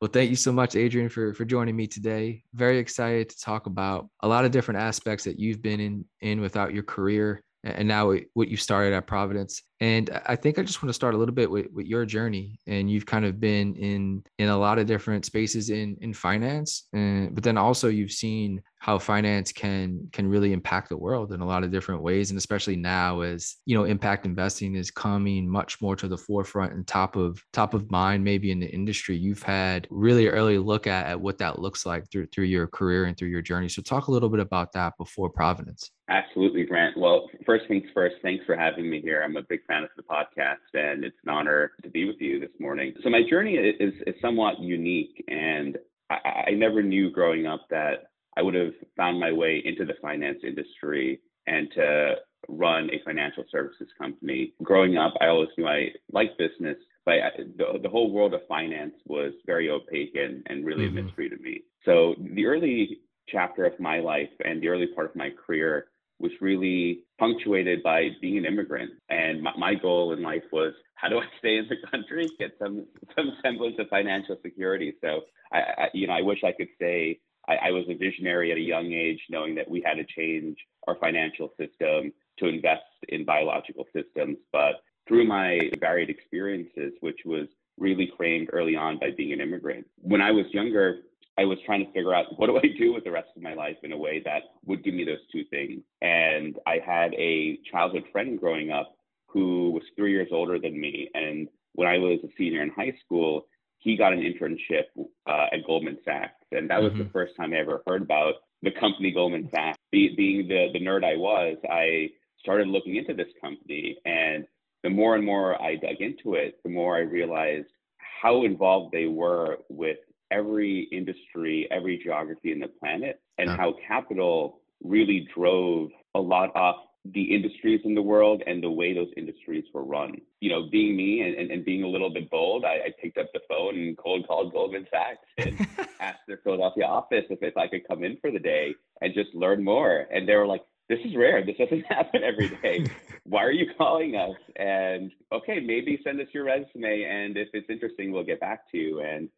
Well, thank you so much, Adrian, for for joining me today. Very excited to talk about a lot of different aspects that you've been in in without your career and now what you started at Providence. And I think I just want to start a little bit with, with your journey. And you've kind of been in in a lot of different spaces in in finance, and, but then also you've seen how finance can can really impact the world in a lot of different ways. And especially now, as you know, impact investing is coming much more to the forefront and top of top of mind, maybe in the industry. You've had really early look at, at what that looks like through through your career and through your journey. So talk a little bit about that before Providence. Absolutely, Grant. Well, first things first, thanks for having me here. I'm a big fan of the podcast, and it's an honor to be with you this morning. So, my journey is, is somewhat unique, and I, I never knew growing up that I would have found my way into the finance industry and to run a financial services company. Growing up, I always knew I liked business, but I, the, the whole world of finance was very opaque and, and really mm-hmm. a mystery to me. So, the early chapter of my life and the early part of my career was really punctuated by being an immigrant. And my, my, goal in life was how do I stay in the country, get some some semblance of financial security. So I, I you know I wish I could say I, I, was a visionary at a young age, knowing that we had to change our financial system to invest in biological systems. But through my varied experiences, which was really framed early on by being an immigrant, when I was younger, I was trying to figure out what do I do with the rest of my life in a way that would give me those two things. And I had a childhood friend growing up who was three years older than me. And when I was a senior in high school, he got an internship uh, at Goldman Sachs. And that was mm-hmm. the first time I ever heard about the company Goldman Sachs. Be, being the, the nerd I was, I started looking into this company. And the more and more I dug into it, the more I realized how involved they were with every industry, every geography in the planet, and yeah. how capital really drove a lot of the industries in the world and the way those industries were run. You know, being me and, and, and being a little bit bold, I, I, picked up the phone and cold called Goldman Sachs and asked their Philadelphia office if, if I could come in for the day and just learn more. And they were like, this is rare. This doesn't happen every day. Why are you calling us? And okay, maybe send us your resume. And if it's interesting, we'll get back to you. And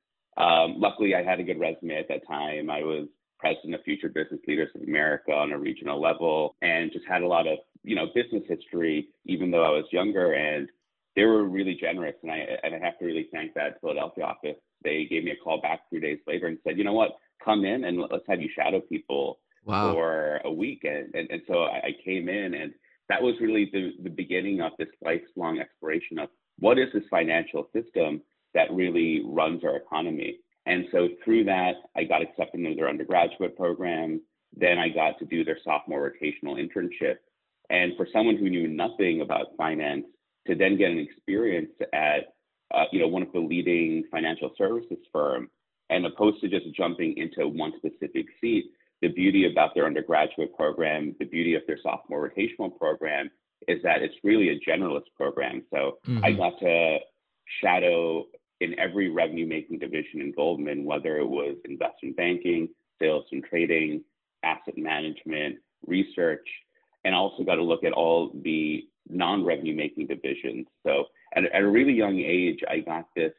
um, luckily, I had a good resume at that time. I was president of Future Business Leaders of America on a regional level, and just had a lot of you know business history, even though I was younger. And they were really generous, and I and I have to really thank that Philadelphia office. They gave me a call back three days later and said, you know what, come in and let's have you shadow people wow. for a week. And, and and so I came in, and that was really the the beginning of this lifelong exploration of what is this financial system that really runs our economy. And so through that, I got accepted into their undergraduate program. Then I got to do their sophomore rotational internship. And for someone who knew nothing about finance, to then get an experience at uh, you know one of the leading financial services firm, and opposed to just jumping into one specific seat, the beauty about their undergraduate program, the beauty of their sophomore rotational program, is that it's really a generalist program. So mm-hmm. I got to shadow in every revenue making division in Goldman, whether it was investment banking, sales and trading, asset management, research, and also got to look at all the non revenue making divisions. So at, at a really young age, I got this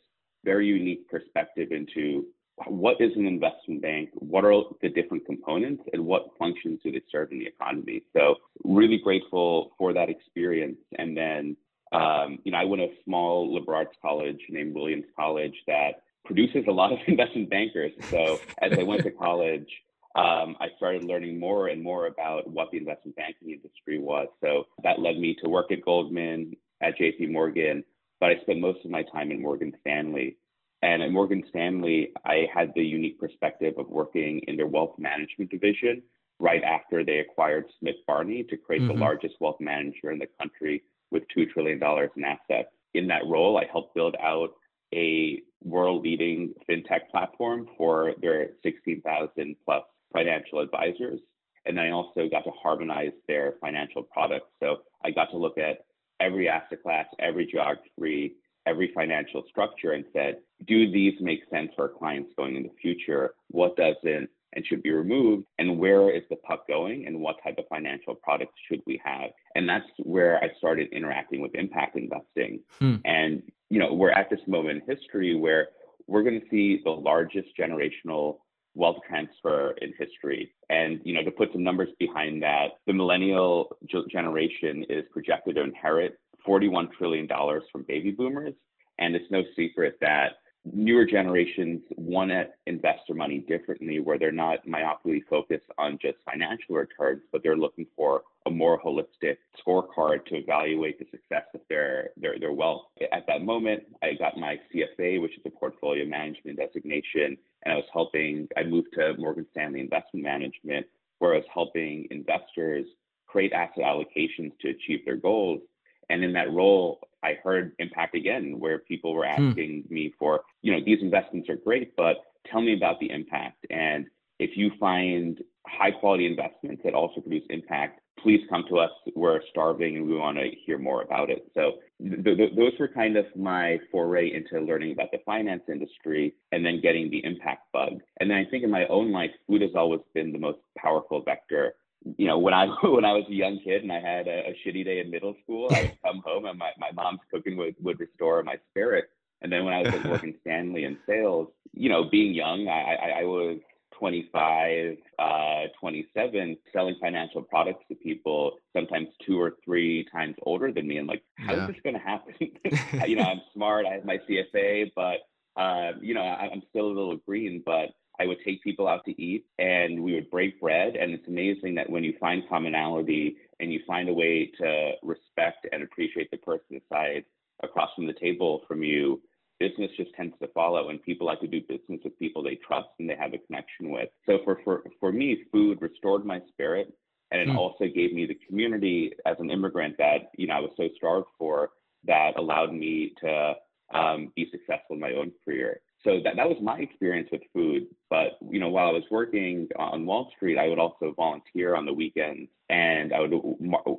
very unique perspective into what is an investment bank, what are the different components, and what functions do they serve in the economy. So really grateful for that experience. And then um, you know, I went to a small liberal arts college named Williams College that produces a lot of investment bankers. So as I went to college, um, I started learning more and more about what the investment banking industry was. So that led me to work at Goldman, at JP Morgan, but I spent most of my time in Morgan Stanley. And at Morgan Stanley, I had the unique perspective of working in their wealth management division right after they acquired Smith Barney to create mm-hmm. the largest wealth manager in the country with $2 trillion in assets. In that role, I helped build out a world leading fintech platform for their 16,000 plus financial advisors. And I also got to harmonize their financial products. So I got to look at every asset class, every geography, every financial structure and said, do these make sense for clients going in the future? What doesn't? And should be removed and where is the puck going and what type of financial products should we have and that's where i started interacting with impact investing hmm. and you know we're at this moment in history where we're going to see the largest generational wealth transfer in history. And you know, to put some numbers behind that, the millennial generation is projected to inherit 41 trillion dollars from baby boomers, and it's no secret that newer generations want to invest their money differently, where they're not myopically focused on just financial returns, but they're looking for a more holistic scorecard to evaluate the success of their, their, their wealth. At that moment, I got my CFA, which is a portfolio management designation, and I was helping, I moved to Morgan Stanley Investment Management, where I was helping investors create asset allocations to achieve their goals. And in that role, I heard impact again, where people were hmm. asking hmm. me for, you know, these investments are great, but tell me about the impact. And if you find high quality investments that also produce impact, please come to us. We're starving and we want to hear more about it. So th- th- those were kind of my foray into learning about the finance industry and then getting the impact bug. And then I think in my own life, food has always been the most powerful vector. You know, when I when I was a young kid and I had a, a shitty day in middle school, I would come home and my, my mom's cooking would, would restore my spirit. And then when I was at Morgan Stanley in sales, you know, being young, I, I, I was 25, uh, 27, selling financial products to people, sometimes two or three times older than me. And like, how yeah. is this going to happen? you know, I'm smart. I have my CFA, but, uh, you know, I, I'm still a little green, but I would take people out to eat and we would break bread. And it's amazing that when you find commonality and you find a way to respect and appreciate the person aside across from the table from you, business just tends to follow and people like to do business with people they trust and they have a connection with. So for for, for me, food restored my spirit and it mm. also gave me the community as an immigrant that, you know, I was so starved for that allowed me to um, be successful in my own career so that, that was my experience with food. But, you know, while I was working on Wall Street, I would also volunteer on the weekends and I would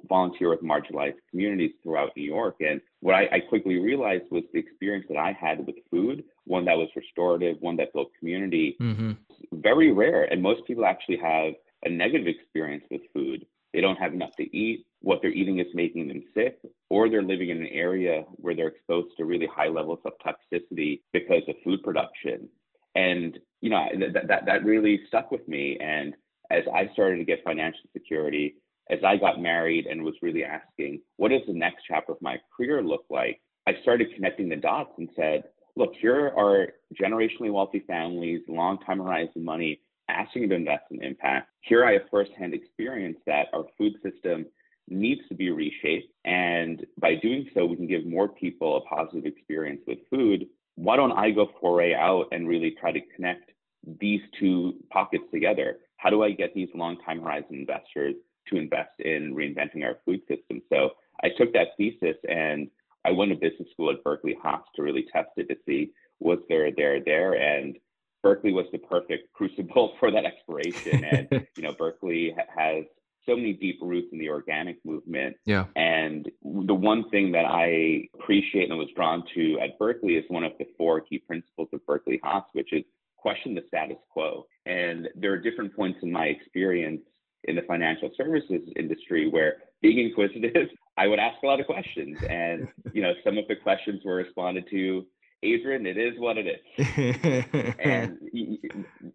volunteer with marginalized communities throughout New York. And what I, I quickly realized was the experience that I had with food, one that was restorative, one that built community, mm-hmm. very rare. And most people actually have a negative experience with food. They don't have enough to eat what they're eating is making them sick, or they're living in an area where they're exposed to really high levels of toxicity because of food production. And you know that that that really stuck with me. And as I started to get financial security, as I got married and was really asking, what does the next chapter of my career look like? I started connecting the dots and said, look, here are generationally wealthy families, long time horizon money asking to invest in impact. Here I have firsthand experience that our food system needs to be reshaped. And by doing so, we can give more people a positive experience with food. Why don't I go foray out and really try to connect these two pockets together? How do I get these long time horizon investors to invest in reinventing our food system? So I took that thesis and I went to business school at Berkeley Haas to really test it to see was there there there and Berkeley was the perfect crucible for that exploration and you know Berkeley has so many deep roots in the organic movement. Yeah. And the one thing that I appreciate and was drawn to at Berkeley is one of the four key principles of Berkeley Haas, which is question the status quo. And there are different points in my experience in the financial services industry where being inquisitive, I would ask a lot of questions. And, you know, some of the questions were responded to Adrian, it is what it is. and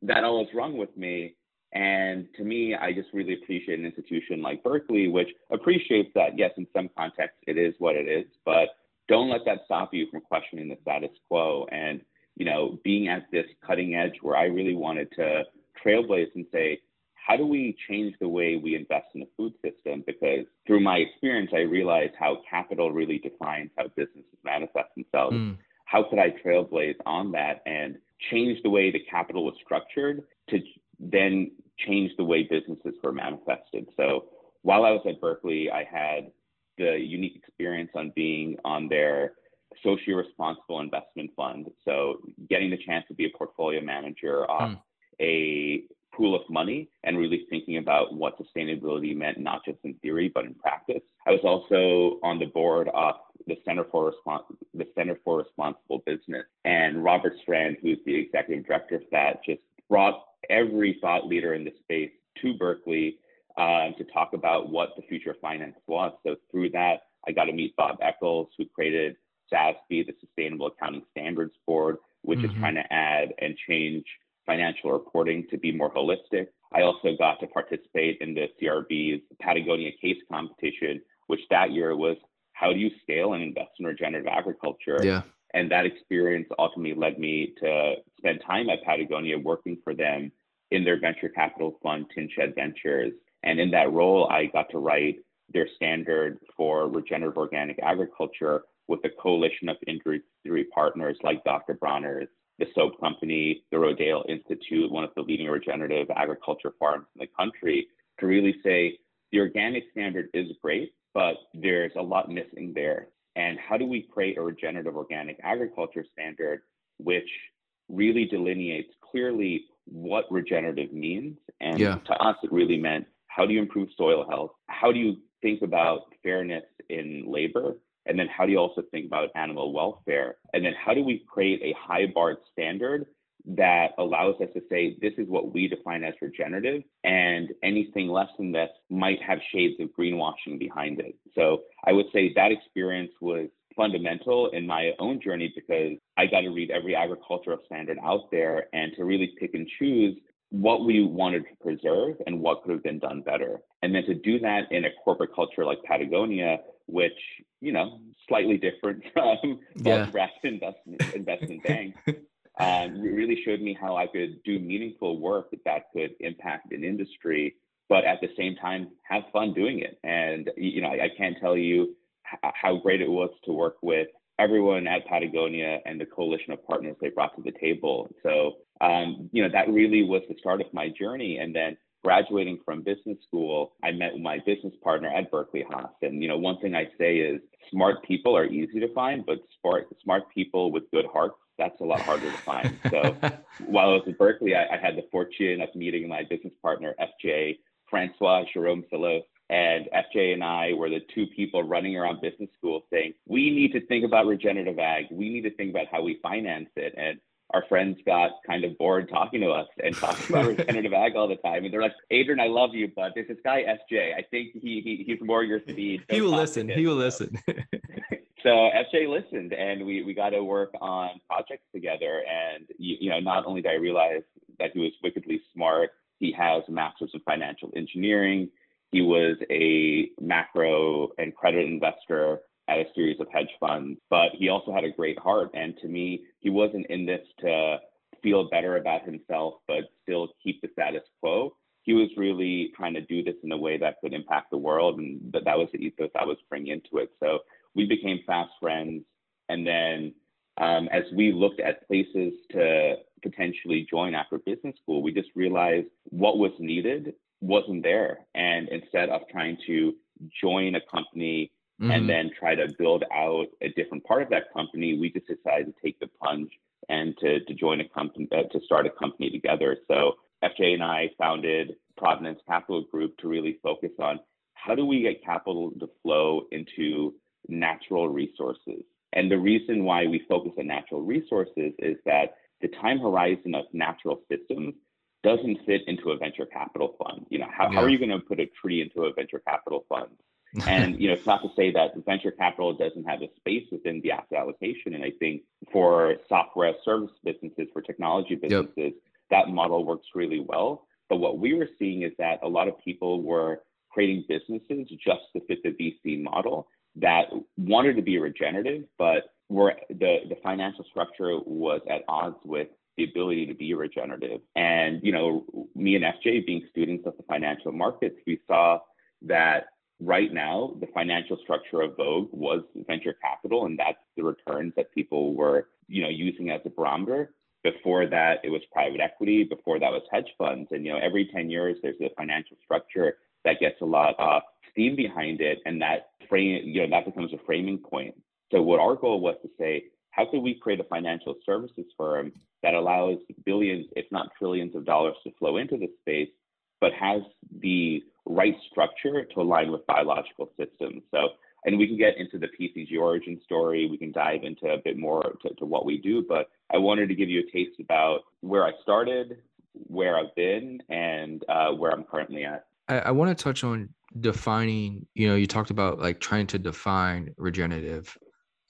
that always wrong with me. And to me, I just really appreciate an institution like Berkeley, which appreciates that, yes, in some contexts, it is what it is, but don't let that stop you from questioning the status quo. And, you know, being at this cutting edge where I really wanted to trailblaze and say, how do we change the way we invest in the food system? Because through my experience, I realized how capital really defines how businesses manifest themselves. Mm. How could I trailblaze on that and change the way the capital was structured to then changed the way businesses were manifested. So while I was at Berkeley, I had the unique experience on being on their socially responsible investment fund. So getting the chance to be a portfolio manager of mm. a pool of money and really thinking about what sustainability meant, not just in theory, but in practice. I was also on the board of the Center for Respons- the Center for Responsible Business, and Robert Strand, who's the executive director of that, just brought every thought leader in the space to Berkeley um, to talk about what the future of finance was. So through that, I got to meet Bob Eccles, who created SASB, the Sustainable Accounting Standards Board, which mm-hmm. is trying to add and change financial reporting to be more holistic. I also got to participate in the CRB's Patagonia case competition, which that year was how do you scale and invest in regenerative agriculture? Yeah. And that experience ultimately led me to spend time at Patagonia working for them in their venture capital fund, Tin Shed Ventures. And in that role, I got to write their standard for regenerative organic agriculture with a coalition of industry partners like Dr. Bronner's, the soap company, the Rodale Institute, one of the leading regenerative agriculture farms in the country, to really say the organic standard is great, but there's a lot missing there. And how do we create a regenerative organic agriculture standard which really delineates clearly what regenerative means? And yeah. to us, it really meant how do you improve soil health? How do you think about fairness in labor? And then how do you also think about animal welfare? And then how do we create a high bar standard that allows us to say this is what we define as regenerative and anything less than this might have shades of greenwashing behind it. So I would say that experience was fundamental in my own journey because I got to read every agricultural standard out there and to really pick and choose what we wanted to preserve and what could have been done better. And then to do that in a corporate culture like Patagonia, which, you know, slightly different from yeah. investment, investment banks, um, really showed me how I could do meaningful work that could impact an industry, but at the same time, have fun doing it. And, you know, I, I can't tell you how great it was to work with everyone at Patagonia and the coalition of partners they brought to the table. So, um, you know, that really was the start of my journey. And then graduating from business school, I met my business partner at Berkeley Haas. And, you know, one thing I say is smart people are easy to find, but smart, smart people with good hearts, that's a lot harder to find. So while I was at Berkeley, I, I, had the fortune of meeting my business partner, FJ, Francois Jerome Salos, and FJ and I were the two people running around business school saying, we need to think about regenerative ag. We need to think about how we finance it. And our friends got kind of bored talking to us and talking about regenerative ag all the time. And they're like, Adrian, I love you, but there's this guy, FJ. I think he, he he's more your speed. he will listen. He will listen. so FJ listened and we, we got to work on projects together. And, you, you know, not only did I realize that he was wickedly smart, he has a master's in financial engineering. He was a macro and credit investor at a series of hedge funds, but he also had a great heart. And to me, he wasn't in this to feel better about himself, but still keep the status quo. He was really trying to do this in a way that could impact the world. And that, that was the ethos I was bringing into it. So we became fast friends. And then um, as we looked at places to potentially join after business school, we just realized what was needed wasn't there. And instead of trying to join a company mm-hmm. and then try to build out a different part of that company, we just decided to take the plunge and to, to join a company, uh, to start a company together. So FJ and I founded Providence Capital Group to really focus on how do we get capital to flow into natural resources. And the reason why we focus on natural resources is that the time horizon of natural systems doesn't fit into a venture capital fund. You know, how, yeah. how are you going to put a tree into a venture capital fund? and you know, it's not to say that venture capital doesn't have a space within the asset allocation. And I think for software service businesses, for technology businesses, yep. that model works really well. But what we were seeing is that a lot of people were creating businesses just to fit the VC model that wanted to be regenerative, but were the, the financial structure was at odds with the ability to be regenerative. And, you know, me and FJ being students of the financial markets, we saw that right now the financial structure of Vogue was venture capital, and that's the returns that people were, you know, using as a barometer. Before that, it was private equity. Before that was hedge funds. And, you know, every 10 years, there's a financial structure that gets a lot of steam behind it. And that frame, you know, that becomes a framing point. So what our goal was to say, how could we create a financial services firm that allows billions, if not trillions of dollars to flow into this space, but has the right structure to align with biological systems. So, and we can get into the PCG origin story. We can dive into a bit more to, to what we do, but I wanted to give you a taste about where I started, where I've been, and uh, where I'm currently at. I, I want to touch on defining, you know, you talked about like trying to define regenerative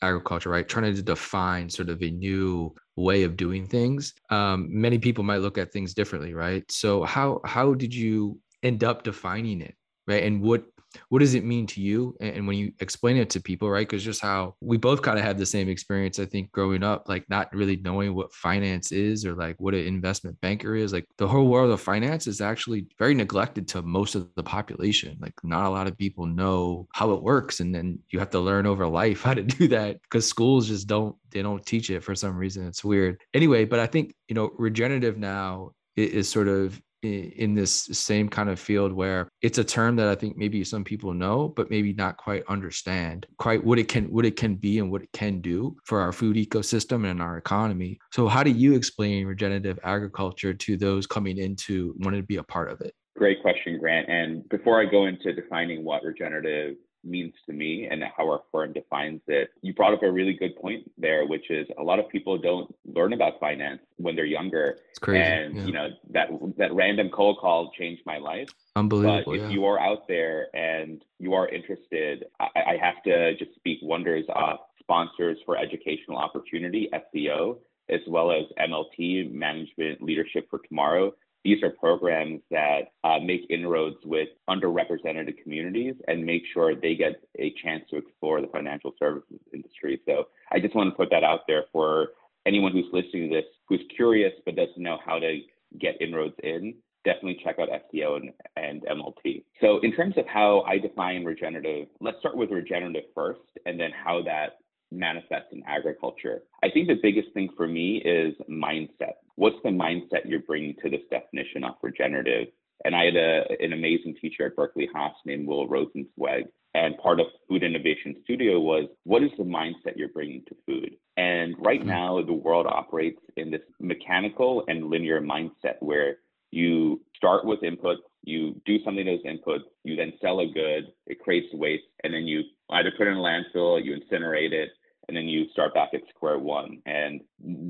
agriculture, right? Trying to define sort of a new way of doing things. Um, many people might look at things differently, right? So how how did you end up defining it, right? And what what does it mean to you? And, when you explain it to people right because just how we both kind of had the same experience i think growing up like not really knowing what finance is or like what an investment banker is like the whole world of finance is actually very neglected to most of the population like not a lot of people know how it works and then you have to learn over life how to do that because schools just don't they don't teach it for some reason it's weird. Anyway but i think you know regenerative now is sort of in this same kind of field where it's a term that I think maybe some people know, but maybe not quite understand quite what it can what it can be and what it can do for our food ecosystem and our economy. So how do you explain regenerative agriculture to those coming into wanting to be a part of it? Great question, Grant. And before I go into defining what regenerative means to me and how our firm defines it. You brought up a really good point there, which is a lot of people don't learn about finance when they're younger. It's crazy. And yeah. you know, that that random cold call changed my life. Unbelievable. But if yeah. you are out there and you are interested, I, I have to just speak wonders of sponsors for educational opportunity, SEO, as well as MLT, Management Leadership for Tomorrow these are programs that uh, make inroads with underrepresented communities and make sure they get a chance to explore the financial services industry. So I just want to put that out there for anyone who's listening to this who's curious but doesn't know how to get inroads in. Definitely check out SEO and, and MLT. So, in terms of how I define regenerative, let's start with regenerative first and then how that manifests in agriculture. I think the biggest thing for me is mindset. What's the mindset you're bringing to this definition of regenerative? And I had a, an amazing teacher at Berkeley Haas named Will Rosenzweig. And part of Food Innovation Studio was what is the mindset you're bringing to food? And right mm-hmm. now, the world operates in this mechanical and linear mindset where you start with inputs, you do something to those inputs, you then sell a good, it creates waste, and then you either put it in a landfill, you incinerate it, and then you start back at square one. And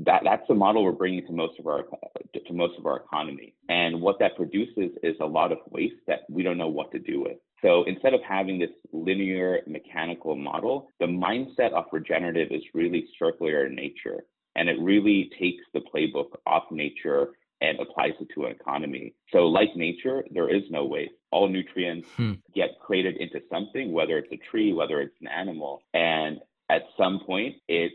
that that's the model we're bringing to most of our to most of our economy. And what that produces is a lot of waste that we don't know what to do with. So instead of having this linear mechanical model, the mindset of regenerative is really circular in nature. And it really takes the playbook off nature and applies it to an economy. So, like nature, there is no waste. All nutrients hmm. get created into something, whether it's a tree, whether it's an animal. And at some point, it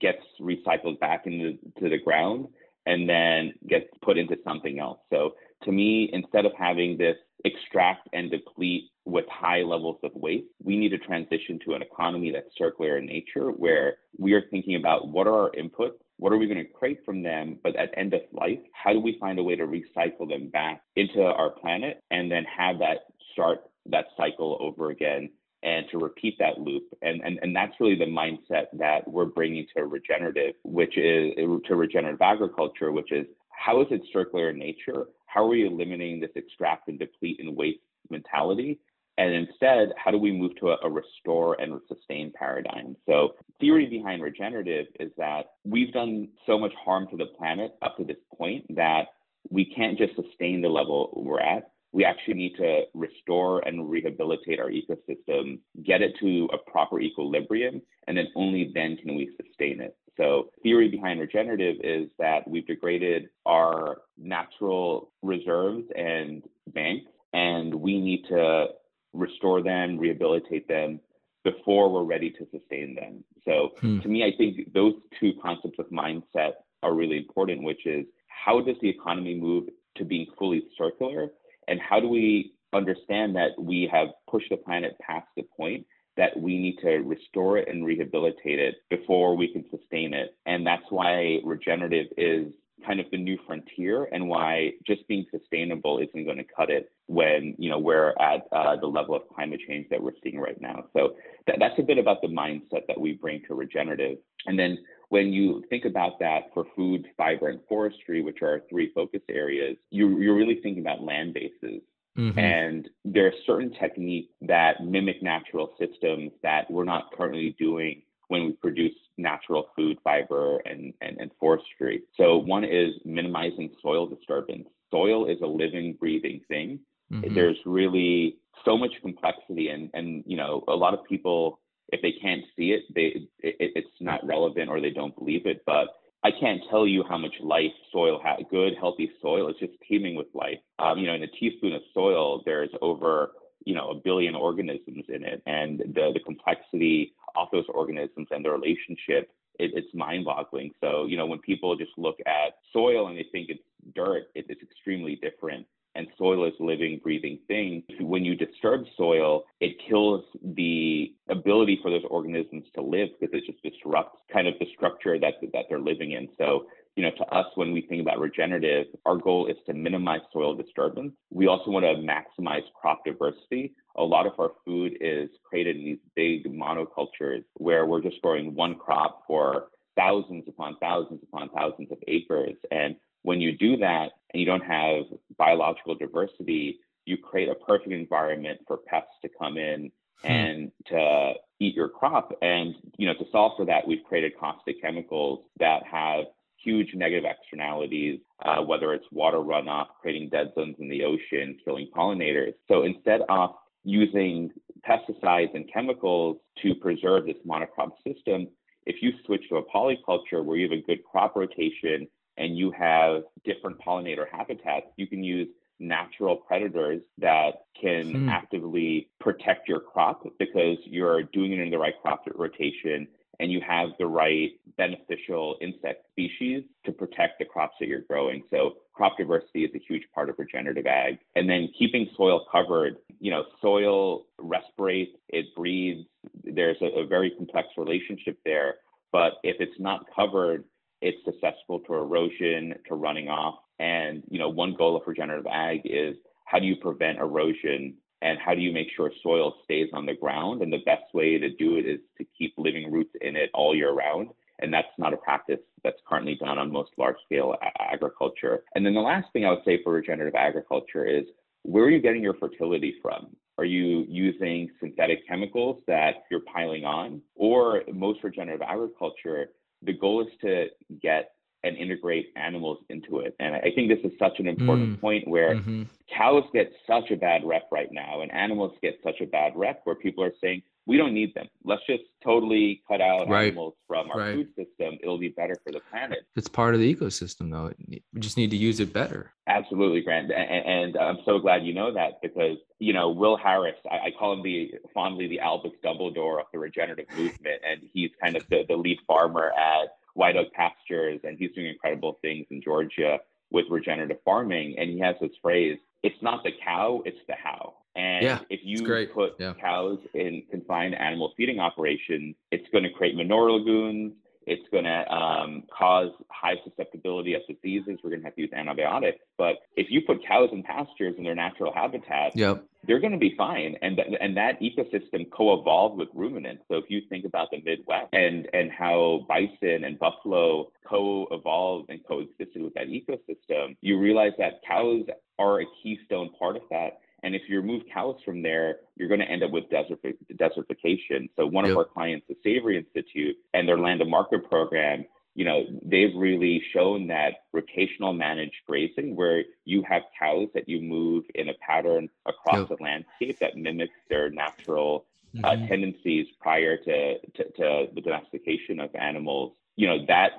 gets recycled back into to the ground and then gets put into something else. So, to me, instead of having this extract and deplete with high levels of waste, we need to transition to an economy that's circular in nature, where we are thinking about what are our inputs what are we going to create from them? But at end of life, how do we find a way to recycle them back into our planet and then have that start that cycle over again and to repeat that loop? And, and, and that's really the mindset that we're bringing to regenerative, which is to regenerative agriculture, which is how is it circular in nature? How are we eliminating this extract and deplete and waste mentality? And instead, how do we move to a, a, restore and sustain paradigm? So, theory behind regenerative is that we've done so much harm to the planet up to this point that we can't just sustain the level we're at. We actually need to restore and rehabilitate our ecosystem, get it to a proper equilibrium, and then only then can we sustain it. So, theory behind regenerative is that we've degraded our natural reserves and banks, and we need to restore them, rehabilitate them before we're ready to sustain them. So hmm. to me, I think those two concepts of mindset are really important, which is how does the economy move to being fully circular? And how do we understand that we have pushed the planet past the point that we need to restore it and rehabilitate it before we can sustain it? And that's why regenerative is kind of the new frontier and why just being sustainable isn't going to cut it when you know we're at uh, the level of climate change that we're seeing right now. So that's a bit about the mindset that we bring to regenerative. And then when you think about that for food, fiber, and forestry, which are our three focus areas, you, you're really thinking about land bases. Mm-hmm. And there are certain techniques that mimic natural systems that we're not currently doing when we produce natural food, fiber, and, and, and forestry. So one is minimizing soil disturbance. Soil is a living, breathing thing. Mm-hmm. There's really so much complexity and, and, you know, a lot of people if they can't see it, they it, it's not relevant or they don't believe it. But I can't tell you how much life soil has. Good, healthy soil is just teeming with life. Um, you know, in a teaspoon of soil, there's over you know a billion organisms in it, and the the complexity of those organisms and their relationship it, it's mind-boggling. So you know, when people just look at soil and they think it's dirt, it, it's extremely different and soil is living, breathing thing. When you disturb soil, it kills the ability for those organisms to live because it just disrupts kind of the structure that that they're living in. So you know, to us, when we think about regenerative, our goal is to minimize soil disturbance. We also want to maximize crop diversity. A lot of our food is created in these big monocultures where we're just growing one crop for thousands upon thousands upon thousands of acres. And when you do that and you don't have biological diversity, you create a perfect environment for pests to come in hmm. and to eat your crop. And you know, to solve for that, we've created caustic chemicals that have huge negative externalities, uh, whether it's water runoff, creating dead zones in the ocean, killing pollinators. So instead of using pesticides and chemicals to preserve this monocrop system, if you switch to a polyculture where you have a good crop rotation and you have different pollinator habitats, you can use natural predators that can hmm. actively protect your crop because you're doing it in the right crop rotation and you have the right beneficial insect species to protect the crops that you're growing. So crop diversity is a huge part of regenerative ag. And then keeping soil covered, you know, soil respirates, it breathes. There's a, a very complex relationship there. But if it's not covered, it's susceptible to erosion, to running off. And, you know, one goal of regenerative ag is how do you prevent erosion and how do you make sure soil stays on the ground? And the best way to do it is to keep living roots in it all year round. And that's not a practice that's currently done on most large scale a- agriculture. And then the last thing I would say for regenerative agriculture is where are you getting your fertility from? Are you using synthetic chemicals that you're piling on? Or most regenerative agriculture, the goal is to get and integrate animals into it. And I think this is such an important mm. point where mm-hmm. cows get such a bad rep right now, and animals get such a bad rep where people are saying, we don't need them. Let's just totally cut out right. animals from our right. food system. It'll be better for the planet. It's part of the ecosystem, though. We just need to use it better. Absolutely, Grant. And, and I'm so glad you know that because, you know, Will Harris, I, I, call him the fondly the Albus Dumbledore of the regenerative movement. And he's kind of the, the lead farmer at White Oak Pastures, and he's doing incredible things in Georgia with regenerative farming. And he has this phrase: "It's not the cow, it's the how." And yeah, if you put yeah. cows in confined animal feeding operations, it's going to create manure lagoons. It's going to um, cause high susceptibility of diseases. We're going to have to use antibiotics. But if you put cows in pastures in their natural habitat, yep. they're going to be fine. And, th- and that ecosystem co-evolved with ruminants. So if you think about the Midwest and, and how bison and buffalo co-evolved and coexisted with that ecosystem, you realize that cows are a keystone part of that and if you remove cows from there, you're going to end up with desertification. So one yep. of our clients, the Savory Institute, and their Land to Market program, you know, they've really shown that rotational managed grazing, where you have cows that you move in a pattern across yep. the landscape that mimics their natural uh, mm-hmm. uh, tendencies prior to, to, to the domestication of animals, you know, that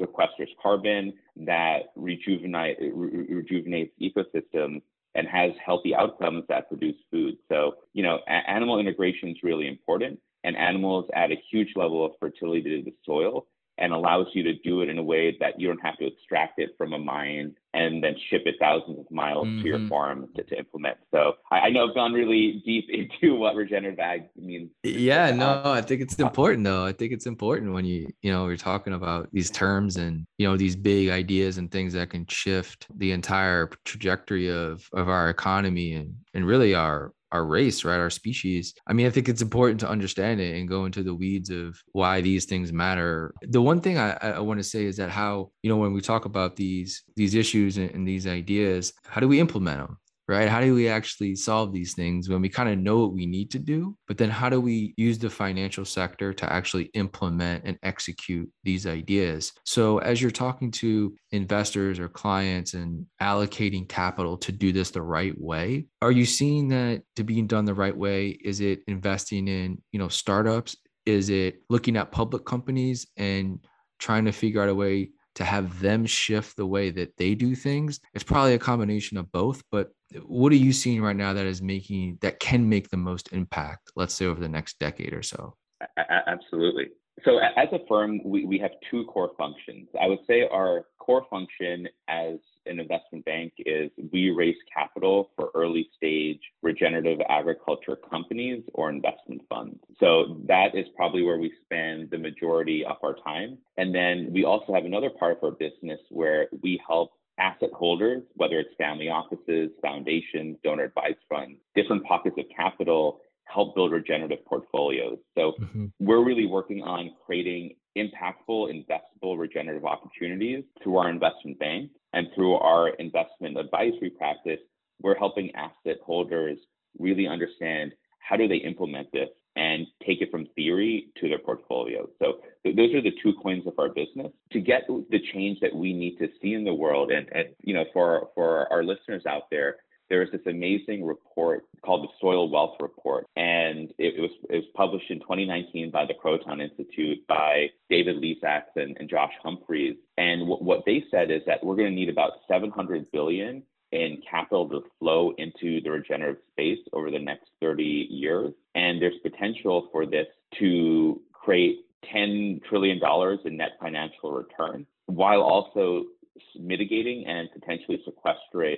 sequesters carbon, that rejuvenate, re- rejuvenates ecosystems, and has healthy outcomes that produce food. So, you know, a- animal integration is really important, and animals add a huge level of fertility to the soil and allows you to do it in a way that you don't have to extract it from a mine and then ship it thousands of miles mm-hmm. to your mm-hmm. farm to, to implement. So I, I, know I've gone really deep into what regenerative ag means. Yeah, no, I think it's important though. I think it's important when you, you know, you're talking about these terms and, you know, these big ideas and things that can shift the entire trajectory of, of our economy and, and really our, our race, right? Our species. I mean, I think it's important to understand it and go into the weeds of why these things matter. The one thing I, I want to say is that how, you know, when we talk about these these issues and, and these ideas, how do we implement them? Right? How do we actually solve these things when we kind of know what we need to do? But then how do we use the financial sector to actually implement and execute these ideas? So, as you're talking to investors or clients and allocating capital to do this the right way, are you seeing that to being done the right way? Is it investing in, you know, startups? Is it looking at public companies and trying to figure out a way to have them shift the way that they do things? It's probably a combination of both, but what are you seeing right now that is making that can make the most impact, let's say over the next decade or so? Absolutely. So as a firm, we, we have two core functions. I would say our core function as an investment bank is we raise capital for early stage regenerative agriculture companies or investment funds. So that is probably where we spend the majority of our time. And then we also have another part of our business where we help asset holders, whether it's family offices, foundations, donor advised funds, different pockets of capital help build regenerative portfolios. So mm-hmm. we're really working on creating impactful, investable regenerative opportunities through our investment bank and through our investment advisory practice. We're helping asset holders really understand how do they implement this and take it from theory to their portfolio. So th- those are the two coins of our business. To get the change that we need to see in the world, and, and you know, for for our listeners out there, there is this amazing report called the Soil Wealth Report, and it, it, was it was published in 2019 by the Croatan Institute by David LeZaks and, and Josh Humphreys. And w- what they said is that we're going to need about 700 billion in capital to flow into the regenerative space over the next 30 years, and there's potential for this to create 10 trillion dollars in net financial return while also mitigating and potentially sequestering,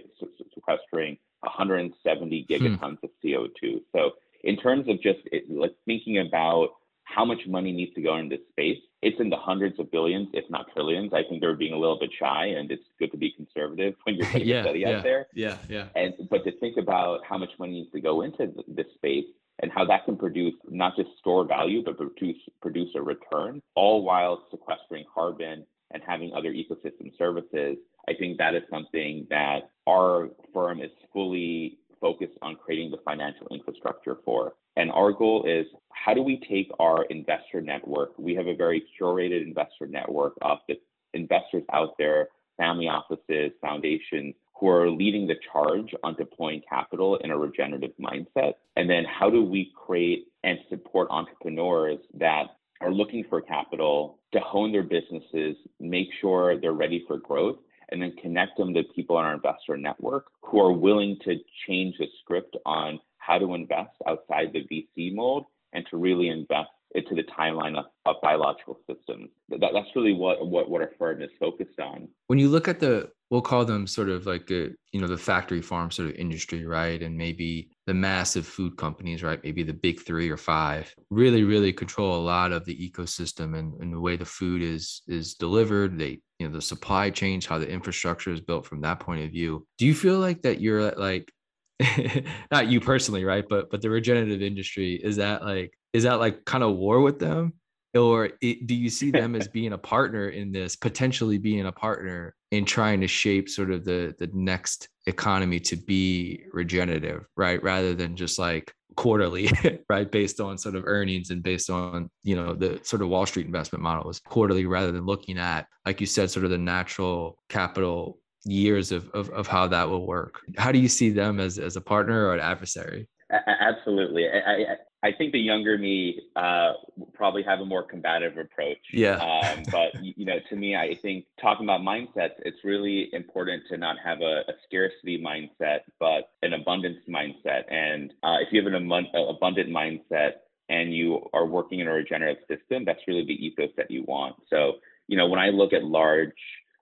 sequestering 170 gigatons hmm. of CO2. So in terms of just it, like thinking about how much money needs to go into space, it's in the hundreds of billions, if not trillions. I think they're being a little bit shy, and it's good to be conservative when you're putting yeah, a study yeah, out there. Yeah, yeah. And but to think about how much money needs to go into this space and how that can produce not just store value, but produce produce a return, all while sequestering carbon and having other ecosystem services, I think that is something that our firm is fully focused on creating the financial infrastructure for. And our goal is how do we take our investor network? We have a very curated investor network of the investors out there, family offices, foundations, who are leading the charge on deploying capital in a regenerative mindset? And then how do we create and support entrepreneurs that are looking for capital to hone their businesses, make sure they're ready for growth, and then connect them to people in our investor network who are willing to change the script on how to invest outside the VC mold and to really invest into the timeline of, of biological systems. That, that's really what, what, what our firm is focused on. When you look at the, we'll call them sort of like a, you know, the factory farm sort of industry, right? And maybe the massive food companies, right? Maybe the big three or five really, really control a lot of the ecosystem and, and the way the food is is delivered. They, you know, the supply chains, how the infrastructure is built from that point of view. Do you feel like that you're like not you personally, right? But but the regenerative industry is that like is that like kind of war with them, or it, do you see them as being a partner in this, potentially being a partner in trying to shape sort of the the next economy to be regenerative, right? Rather than just like quarterly, right? Based on sort of earnings and based on, you know, the sort of Wall Street investment model is quarterly rather than looking at, like you said, sort of the natural capital years of, of, of how that will work. How do you see them as, as a partner or an adversary? Absolutely. I, I, I think the younger me uh, probably have a more combative approach. Yeah. Um, but you know, to me, I think talking about mindsets, it's really important to not have a, a scarcity mindset, but an abundance mindset. And uh, if you have an abundant mindset and you are working in a regenerative system, that's really the ethos that you want. So, you know, when I look at large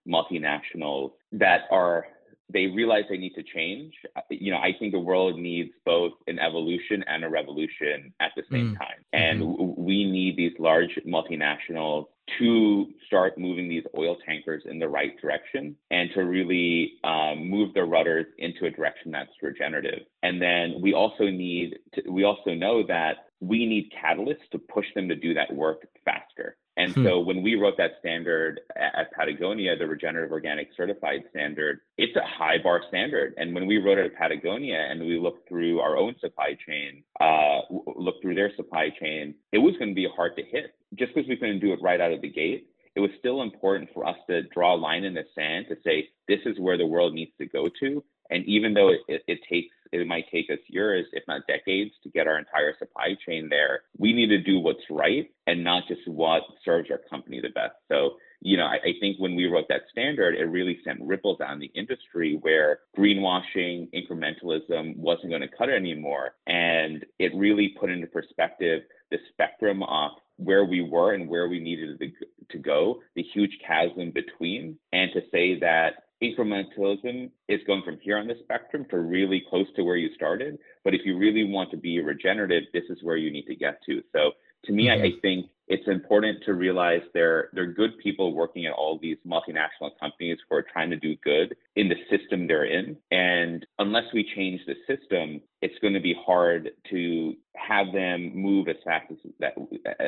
multinationals that are they realize they need to change. You know, I think the world needs both an evolution and a revolution at the same mm. time. And mm-hmm. we need these large multinationals to start moving these oil tankers in the right direction and to really um, move the rudders into a direction that's regenerative. And then we also need to, we also know that we need catalysts to push them to do that work faster. And hmm. so when we wrote that standard at Patagonia, the regenerative organic certified standard, it's a high bar standard. And when we wrote it at Patagonia and we looked through our own supply chain, uh, looked through their supply chain, it was going to be hard to hit. Just because we couldn't do it right out of the gate, it was still important for us to draw a line in the sand to say, this is where the world needs to go to. And even though it, it, it takes it might take us years, if not decades, to get our entire supply chain there. We need to do what's right and not just what serves our company the best. So you know, I, I, think when we wrote that standard, it really sent ripples down the industry where greenwashing, incrementalism wasn't going to cut it anymore. And it really put into perspective the spectrum of where we were and where we needed to, to go, the huge chasm between, and to say that incrementalism is going from here on the spectrum to really close to where you started. But if you really want to be regenerative, this is where you need to get to. So to me, mm-hmm. I, I, think it's important to realize there are good people working at all these multinational companies who are trying to do good in the system they're in. And unless we change the system, it's going to be hard to have them move as fast as, that,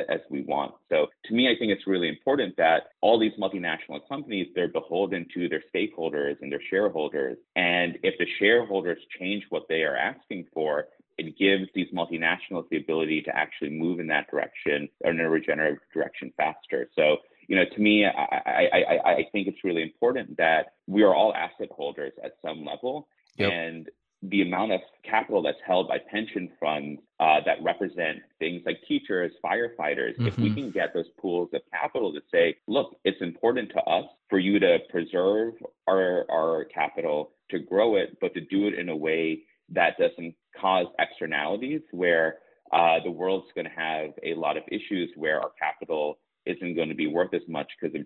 as we want. So to me, I think it's really important that all these multinational companies, they're beholden to their stakeholders and their shareholders. And if the shareholders change what they are asking for, it gives these multinationals the ability to actually move in that direction or in a regenerative direction faster. So, you know, to me, I, I, I think it's really important that we are all asset holders at some level. Yep. And the amount of capital that's held by pension funds uh, that represent things like teachers, firefighters, mm-hmm. if we mm-hmm. can get those pools of capital to say, look, it's important to us for you to preserve our, our capital, to grow it, but to do it in a way that doesn't cause externalities where uh, the world's going to have a lot of issues where our capital isn't going to be worth as much because of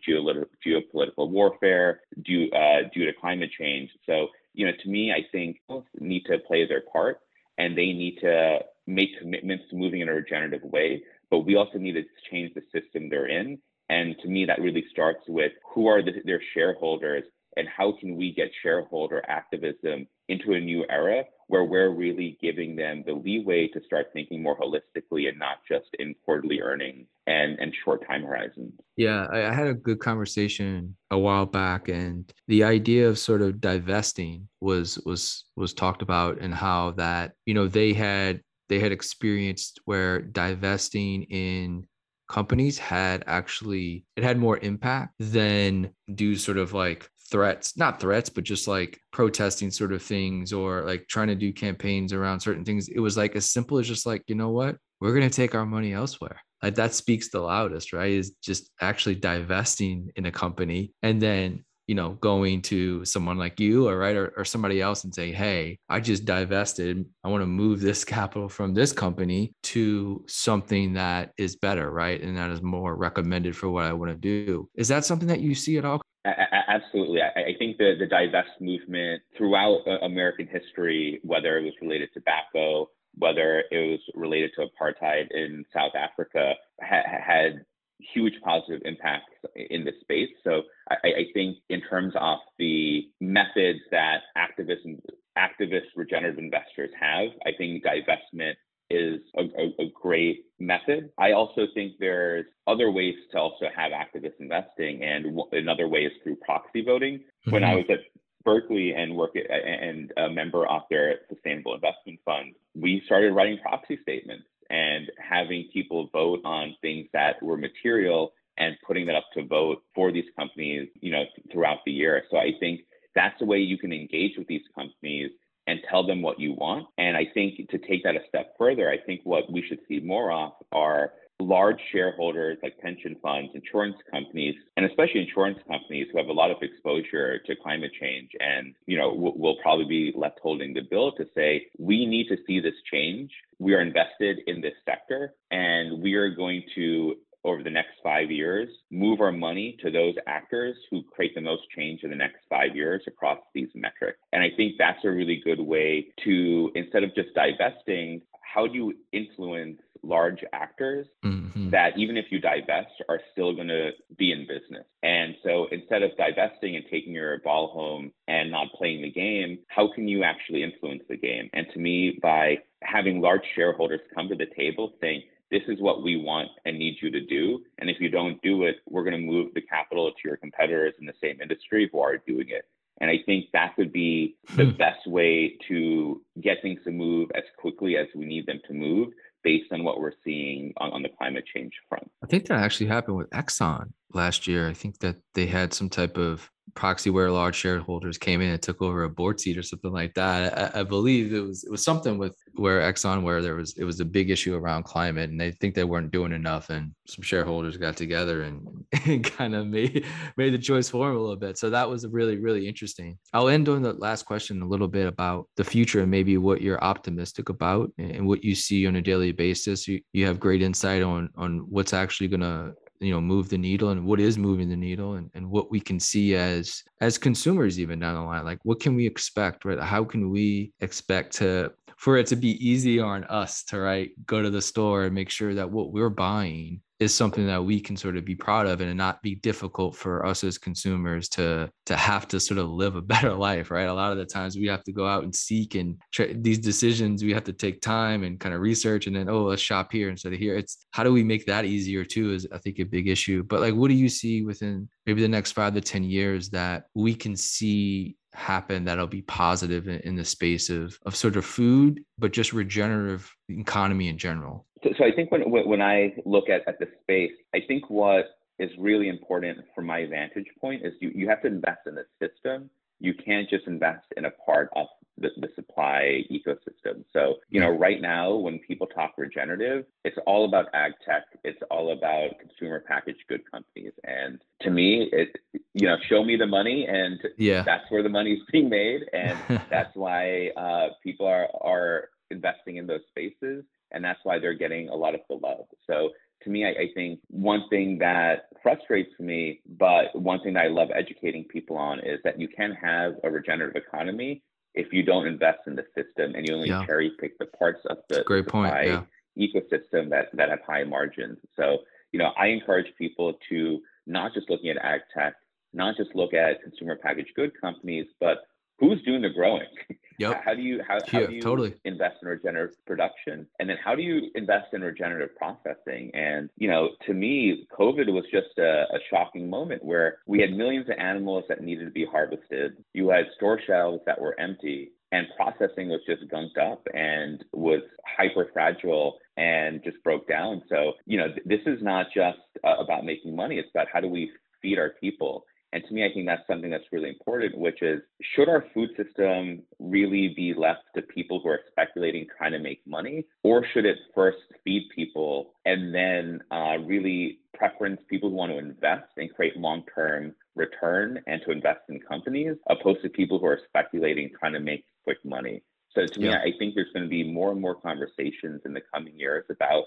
geopolitical warfare due uh, due to climate change. So, you know, to me, I think need to play their part and they need to make commitments to moving in a regenerative way. But we also need to change the system they're in. And to me, that really starts with who are the, their shareholders and how can we get shareholder activism into a new era where we're really giving them the leeway to start thinking more holistically and not just in quarterly earnings and, and short time horizons. Yeah, I had a good conversation a while back and the idea of sort of divesting was was was talked about and how that, you know, they had they had experienced where divesting in companies had actually it had more impact than do sort of like threats, not threats, but just like protesting sort of things or like trying to do campaigns around certain things. It was like as simple as just like, you know what? We're going to take our money elsewhere. Like that speaks the loudest, right? Is just actually divesting in a company and then you know, going to someone like you or right or, or somebody else and say, hey, I just divested. I want to move this capital from this company to something that is better, right? And that is more recommended for what I want to do. Is that something that you see at all? Absolutely. I think the, the divest movement throughout uh, American history, whether it was related to tobacco, whether it was related to apartheid in South Africa, ha- had huge positive impacts in this space. So I, I, think in terms of the methods that activists activist regenerative investors have, I think divestment is a, a, a, great method. I also think there's other ways to also have activist investing, and another way is through proxy voting. Mm-hmm. When I mm-hmm. was at Berkeley and work at, and a member of their sustainable investment fund, we started writing proxy statements and having people vote on things that were material and putting that up to vote for these companies, you know, throughout the year. So I think that's the way you can engage with these companies and tell them what you want. And I think to take that a step further, I think what we should see more of are large shareholders like pension funds, insurance companies, and especially insurance companies who have a lot of exposure to climate change and, you know, will, will probably be left holding the bill to say, we need to see this change. We are invested in this sector and we are going to over the next five years, move our money to those actors who create the most change in the next five years across these metrics. And I think that's a really good way to, instead of just divesting, how do you influence large actors mm-hmm. that even if you divest are still going to be in business. And so instead of divesting and taking your ball home and not playing the game, how can you actually influence the game? And to me, by having large shareholders come to the table saying, this is what we want and need you to do. And if you don't do it, we're going to move the capital to your competitors in the same industry who are doing it. And I think that would be the hmm. best way to get things to move as quickly as we need them to move based on what we're seeing on, on the climate change front. I think that actually happened with Exxon last year. I think that they had some type of proxy where large shareholders came in and took over a board seat or something like that. I, I, believe it was it was something with where Exxon where there was it was a big issue around climate and they think they weren't doing enough and some shareholders got together and, and kind of made made the choice for them a little bit. So that was really really interesting. I'll end on the last question a little bit about the future and maybe what you're optimistic about and what you see on a daily basis. You you have great insight on on what's actually going to you know move the needle and what is moving the needle and, and what we can see as as consumers even down the line like what can we expect right? How can we expect to for it to be easy on us to right go to the store and make sure that what we're buying is something that we can sort of be proud of and not be difficult for us as consumers to to have to sort of live a better life right? A lot of the times we have to go out and seek and try, these decisions we have to take time and kind of research and then oh let's shop here instead of here. It's how do we make that easier too is i think a big issue. But like what do you see within maybe the next five to ten years that we can see happen that'll be positive in, in the space of of sort of food but just regenerative economy in general so, I think when when I look at, at the space, I think what is really important from my vantage point is you, you have to invest in the system. You can't just invest in a part of the, the supply ecosystem. So, you know, right now when people talk regenerative, it's all about ag tech. It's all about consumer packaged good companies. And to me, it you know, show me the money and yeah. that's where the money is being made. And that's why uh, people are are investing in those spaces and that's why they're getting a lot of the love. So to me, I, I, think one thing that frustrates me, but one thing that I love educating people on is that you can have a regenerative economy if you don't invest in the system and you only yeah. cherry pick the parts of the, great point. Yeah. ecosystem that, that have high margins. So, you know, I encourage people to not just looking at ag tech, not just look at consumer packaged good companies, but who's doing the growing? Yep. How do you how, how do you totally. invest in regenerative production, and then how do you invest in regenerative processing? And you know, to me, COVID was just a, a shocking moment where we had millions of animals that needed to be harvested. You had store shelves that were empty, and processing was just gunked up and was hyper fragile and just broke down. So, you know, th- this is not just uh, about making money, it's about how do we feed our people. And to me, I think that's something that's really important, which is should our food system really be left to people who are speculating trying to make money, or should it first feed people and then uh, really preference people who want to invest and create long term return and to invest in companies, opposed to people who are speculating trying to make quick money? So to yeah. me, I think there's going to be more and more conversations in the coming years about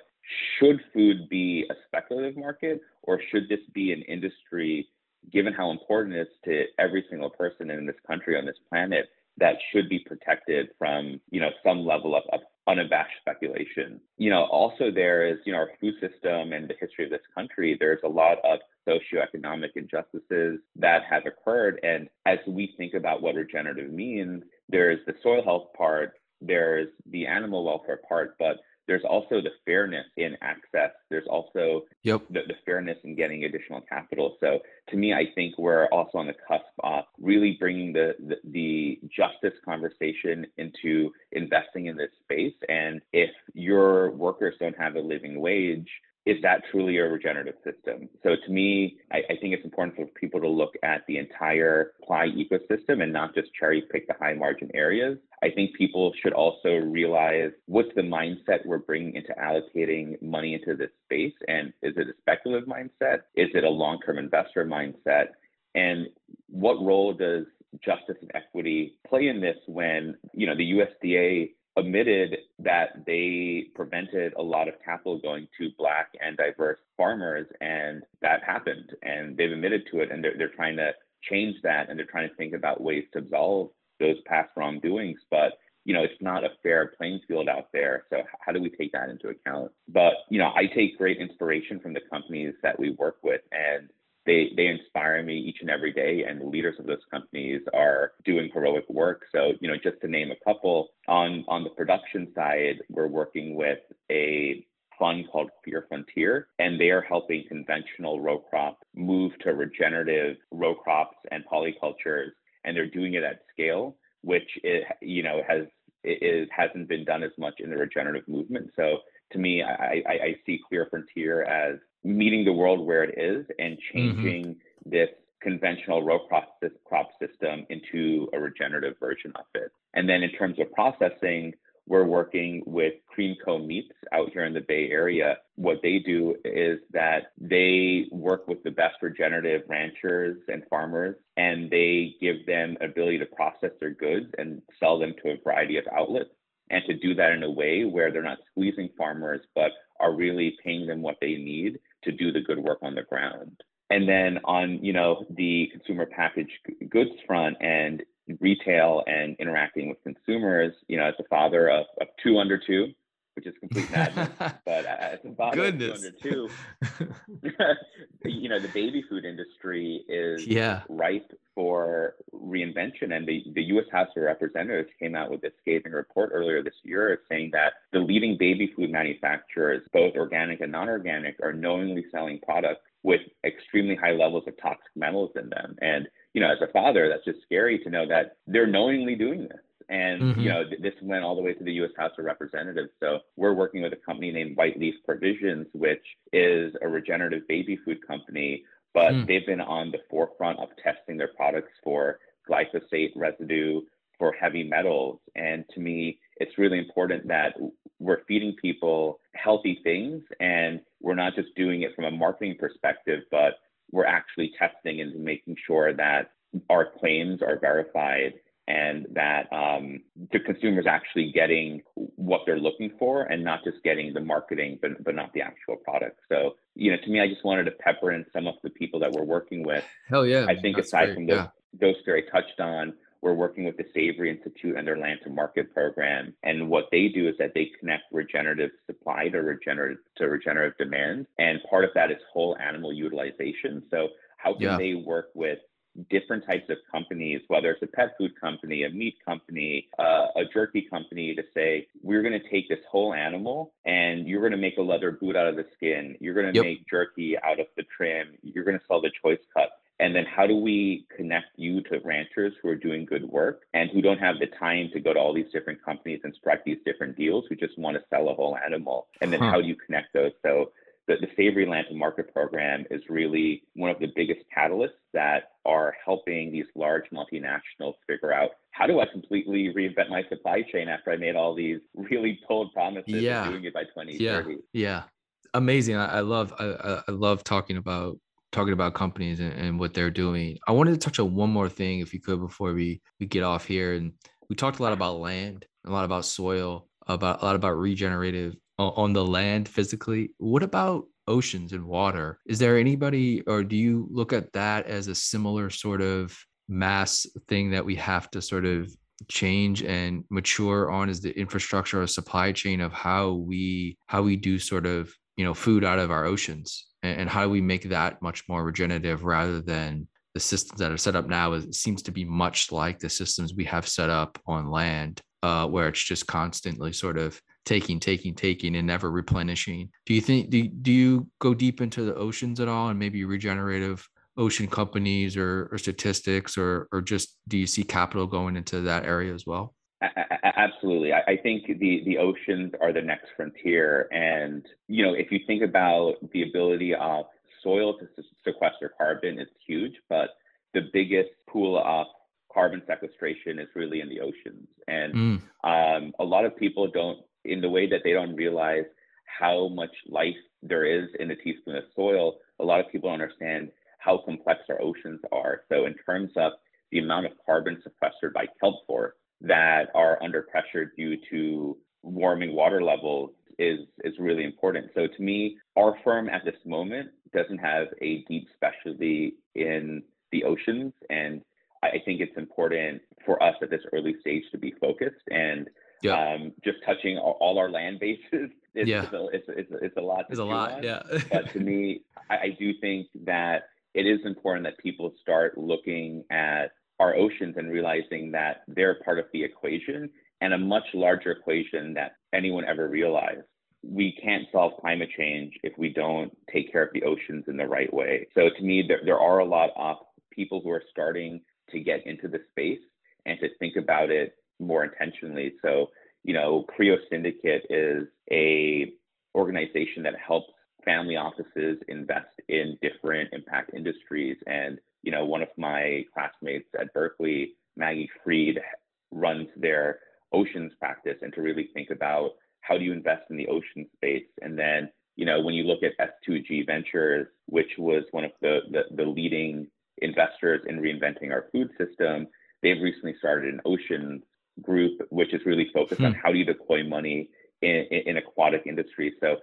should food be a speculative market or should this be an industry given how important it is to every single person in this country on this planet that should be protected from you know some level of, of unabashed speculation. You know also there is you know our food system and the history of this country. There's a lot of socioeconomic injustices that have occurred. And as we think about what regenerative means there's the soil health part there's the animal welfare part but there's also the fairness in access. There's also yep. the, the, fairness in getting additional capital. So to me, I think we're also on the cusp of really bringing the, the, the justice conversation into investing in this space. And if your workers don't have a living wage, is that truly a regenerative system? So to me, I, I, think it's important for people to look at the entire supply ecosystem and not just cherry pick the high margin areas. I think people should also realize what's the mindset we're bringing into allocating money into this space. And is it a speculative mindset? Is it a long term investor mindset? And what role does justice and equity play in this when, you know, the USDA admitted that they prevented a lot of capital going to black and diverse farmers and that happened and they've admitted to it and they're, they're trying to change that and they're trying to think about ways to absolve those past wrongdoings. But you know it's not a fair playing field out there so how do we take that into account? But you know i take great inspiration from the companies that we work with and they they inspire me each and every day and the leaders of those companies are doing heroic work so you know just to name a couple on on the production side we're working with a fund called Clear Frontier, and they are helping conventional row crop move to regenerative row crops and polycultures, and they're doing it at scale, which it, you know has it hasn't been done as much in the regenerative movement. So to me, I, I, I see Clear Frontier as meeting the world where it is and mm-hmm. changing mm-hmm. this conventional row crop, crop system into a regenerative version of it. And then in terms of processing, we're working with Creamco Meats out here in the Bay Area. What they do is that they work with the best regenerative ranchers and farmers, and they give them ability to process their goods and sell them to a variety of outlets. And to do that in a way where they're not squeezing farmers, but are really paying them what they need to do the good work on the ground. And then on, you know, the consumer packaged goods front and retail and interacting with consumers, you know, as a father of, of two under two, which is complete madness. but as a father Goodness. of two, you know, the baby food industry is yeah. ripe for reinvention. And the, the U.S. House of Representatives came out with a scathing report earlier this year saying that the leading baby food manufacturers, both organic and non-organic, are knowingly selling products with extremely high levels of toxic metals in them. And you know, as a father, that's just scary to know that they're knowingly doing this. And mm-hmm. you know, th- this went all the way to the U.S. House of Representatives. So we're working with a company named White Leaf Provisions, which is a regenerative baby food company, but mm. they've been on the forefront of testing their products for glyphosate residue, for heavy metals. And to me, it's really important that we're feeding people healthy things and we're not just doing it from a marketing perspective, but we're actually testing and making sure that our claims are verified and that um, the consumer's actually getting what they're looking for and not just getting the marketing, but, but not the actual product. So, you know, to me, I just wanted to pepper in some of the people that we're working with. Hell yeah. I think aside great. from those, yeah. those Gary touched on, we're working with the Savory Institute and their Land to Market program. And what they do is that they connect regenerative supply to regenerative to regenerative demand. And part of that is whole animal utilization. So how can yeah. they work with different types of companies, whether it's a pet food company, a meat company, uh, a jerky company, to say, we're going to take this whole animal and you're going to make a leather boot out of the skin. You're going to yep. make jerky out of the trim. You're going to sell the choice cut. And then how do we connect you to ranchers who are doing good work and who don't have the time to go to all these different companies and strike these different deals, who just want to sell a whole animal? And then huh. how do you connect those? So the, the Savory Land to Market program is really one of the biggest catalysts that are helping these large multinationals figure out how do I completely reinvent my supply chain after I made all these really bold promises yeah. of doing it by 2030. Yeah. Yeah. Amazing. I, I love I, I love talking about talking about companies and, and, what they're doing. I wanted to touch on one more thing, if you could, before we we get off here. And we talked a lot about land, a lot about soil, about a lot about regenerative on the land physically. What about oceans and water? Is there anybody, or do you look at that as a similar sort of mass thing that we have to sort of change and mature on? Is the infrastructure or supply chain of how we how we do sort of you know food out of our oceans? and how do we make that much more regenerative rather than the systems that are set up now it seems to be much like the systems we have set up on land uh, where it's just constantly sort of taking taking taking and never replenishing do you think do, do you go deep into the oceans at all and maybe regenerative ocean companies or, or statistics or or just do you see capital going into that area as well Absolutely. I think the, the oceans are the next frontier. And, you know, if you think about the ability of soil to sequester carbon, it's huge, but the biggest pool of carbon sequestration is really in the oceans. And mm. um, a lot of people don't, in the way that they don't realize how much life there is in a teaspoon of soil, a lot of people don't understand how complex our oceans are. So, in terms of the amount of carbon sequestered by kelp forest, that are under pressure due to warming water levels is is really important. So to me, our firm at this moment doesn't have a deep specialty in the oceans, and I think it's important for us at this early stage to be focused and yeah. um, just touching all, our land bases. It's, yeah. it's, a, it's, it's, it's a lot. It's a lot. On. Yeah. but to me, I, I do think that it is important that people start looking at our oceans and realizing that they're part of the equation and a much larger equation that anyone ever realized. We can't solve climate change if we don't take care of the oceans in the right way. So to me, there, there are a lot of people who are starting to get into the space and to think about it more intentionally. So, you know, CREO Syndicate is a organization that helps family offices invest in different impact industries and you know, one of my classmates at Berkeley, Maggie Freed, runs their oceans practice and to really think about how do you invest in the ocean space. And then, you know, when you look at S2G Ventures, which was one of the, the, the leading investors in reinventing our food system, they've recently started an ocean group, which is really focused hmm. on how do you deploy money in, in, in aquatic industry. So,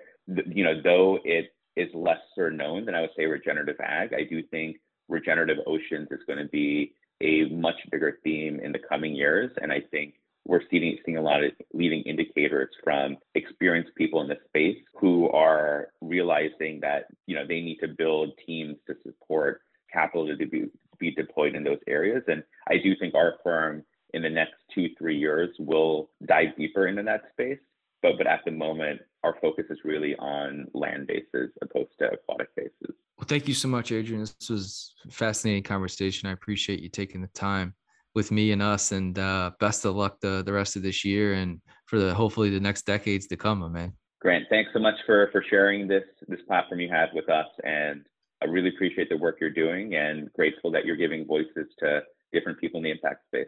you know, though it is lesser known than I would say regenerative ag, I do think regenerative oceans is going to be a much bigger theme in the coming years. And I think we're seeing, seeing a lot of leading indicators from experienced people in the space who are realizing that you know they need to build teams to support capital to be, be deployed in those areas. And I do think our firm in the next two, three years we'll dive deeper into that space. But, but at the moment, our focus is really on land bases opposed to aquatic bases. Well, thank you so much, Adrian. This was a fascinating conversation. I appreciate you taking the time with me and us, and uh, best of luck the, the rest of this year and for the hopefully the next decades to come, my man. Grant, thanks so much for for sharing this this platform you have with us, and I really appreciate the work you're doing, and grateful that you're giving voices to different people in the impact space.